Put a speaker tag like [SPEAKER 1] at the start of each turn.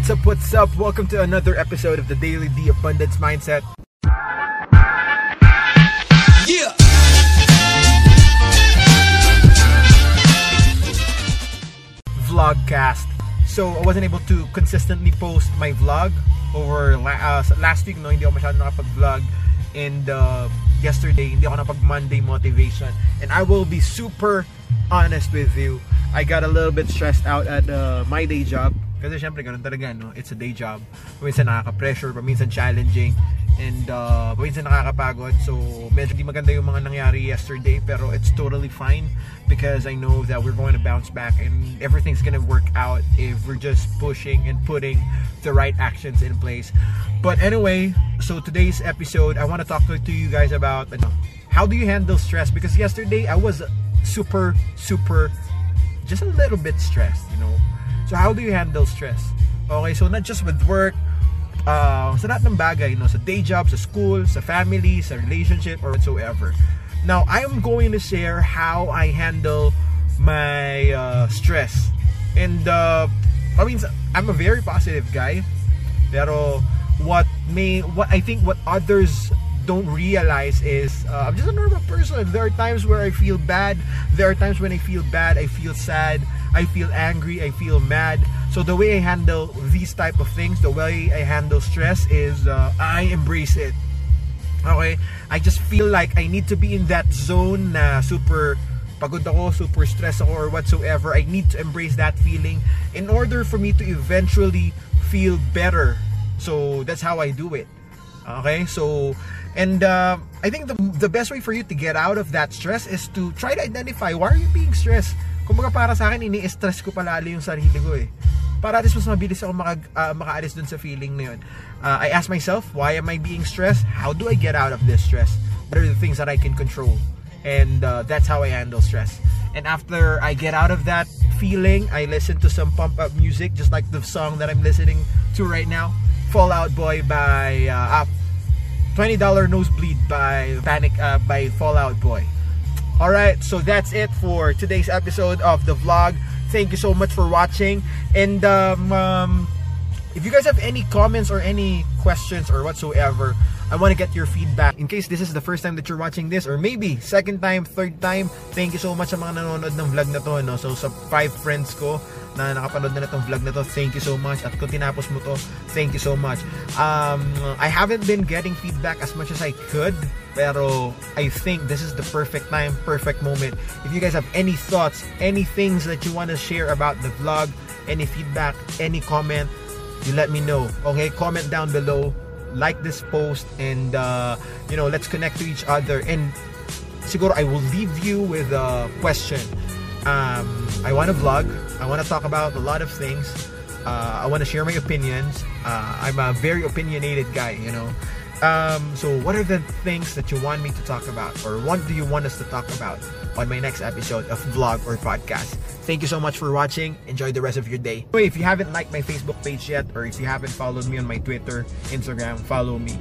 [SPEAKER 1] what's up, what's up? Welcome to another episode of the Daily D Abundance Mindset.
[SPEAKER 2] Yeah.
[SPEAKER 1] Vlogcast. So, I wasn't able to consistently post my vlog over uh, last week, no, hindi ako masyadong nakapag-vlog. And uh, yesterday, hindi ako napag Monday motivation. And I will be super honest with you. I got a little bit stressed out at uh, my day job. Kasi syempre, ganun talaga, no? It's a day job. Paminsan nakaka-pressure, paminsan challenging. And uh, paminsan nakakapagod. So, medyo di maganda yung mga nangyari yesterday. Pero it's totally fine because I know that we're going to bounce back and everything's gonna work out if we're just pushing and putting the right actions in place. But anyway, so today's episode, I want to talk to you guys about ano, how do you handle stress? Because yesterday I was super, super, just a little bit stressed, you know. So how do you handle stress? Okay, so not just with work, uh, sa lahat ng bagay, no? sa day job, sa school, sa family, sa relationship, or whatsoever. Now, I'm going to share how I handle my uh, stress. And, uh, I mean, I'm a very positive guy. Pero, what may, what I think what others don't realize is uh, I'm just a normal person. There are times where I feel bad. There are times when I feel bad. I feel sad. I feel angry. I feel mad. So the way I handle these type of things, the way I handle stress is uh, I embrace it. Okay? I just feel like I need to be in that zone na super pagod ako, super stress ako or whatsoever. I need to embrace that feeling in order for me to eventually feel better. So that's how I do it. Okay? So and uh, I think the, the best way for you to get out of that stress is to try to identify why are you being stressed. Kumbaga para sa akin, ini-stress ko palalo yung sarili ko eh. Para at least mas mabilis ako maka, uh, makaalis dun sa feeling na yun. Uh, I ask myself, why am I being stressed? How do I get out of this stress? What are the things that I can control? And uh, that's how I handle stress. And after I get out of that feeling, I listen to some pump up music, just like the song that I'm listening to right now, Fall Out Boy by uh, $20 Nosebleed by Panic uh, by Fall Out Boy. All right, so that's it for today's episode of the vlog. Thank you so much for watching. And um, um, if you guys have any comments or any questions or whatsoever, I want to get your feedback. In case this is the first time that you're watching this or maybe second time, third time, thank you so much sa mga nanonood ng vlog na to. No? So sa five friends ko na nakapanood na itong vlog na to, thank you so much. At kung tinapos mo to, thank you so much. Um, I haven't been getting feedback as much as I could, pero I think this is the perfect time, perfect moment. If you guys have any thoughts, any things that you want to share about the vlog, any feedback, any comment, you let me know. Okay, comment down below. Like this post and uh, you know let's connect to each other. And siguro I will leave you with a question. Um, I want to vlog. I want to talk about a lot of things. Uh, I want to share my opinions. Uh, I'm a very opinionated guy you know um, so what are the things that you want me to talk about or what do you want us to talk about on my next episode of vlog or podcast? Thank you so much for watching. Enjoy the rest of your day. If you haven't liked my facebook page yet or if you haven't followed me on my twitter instagram follow me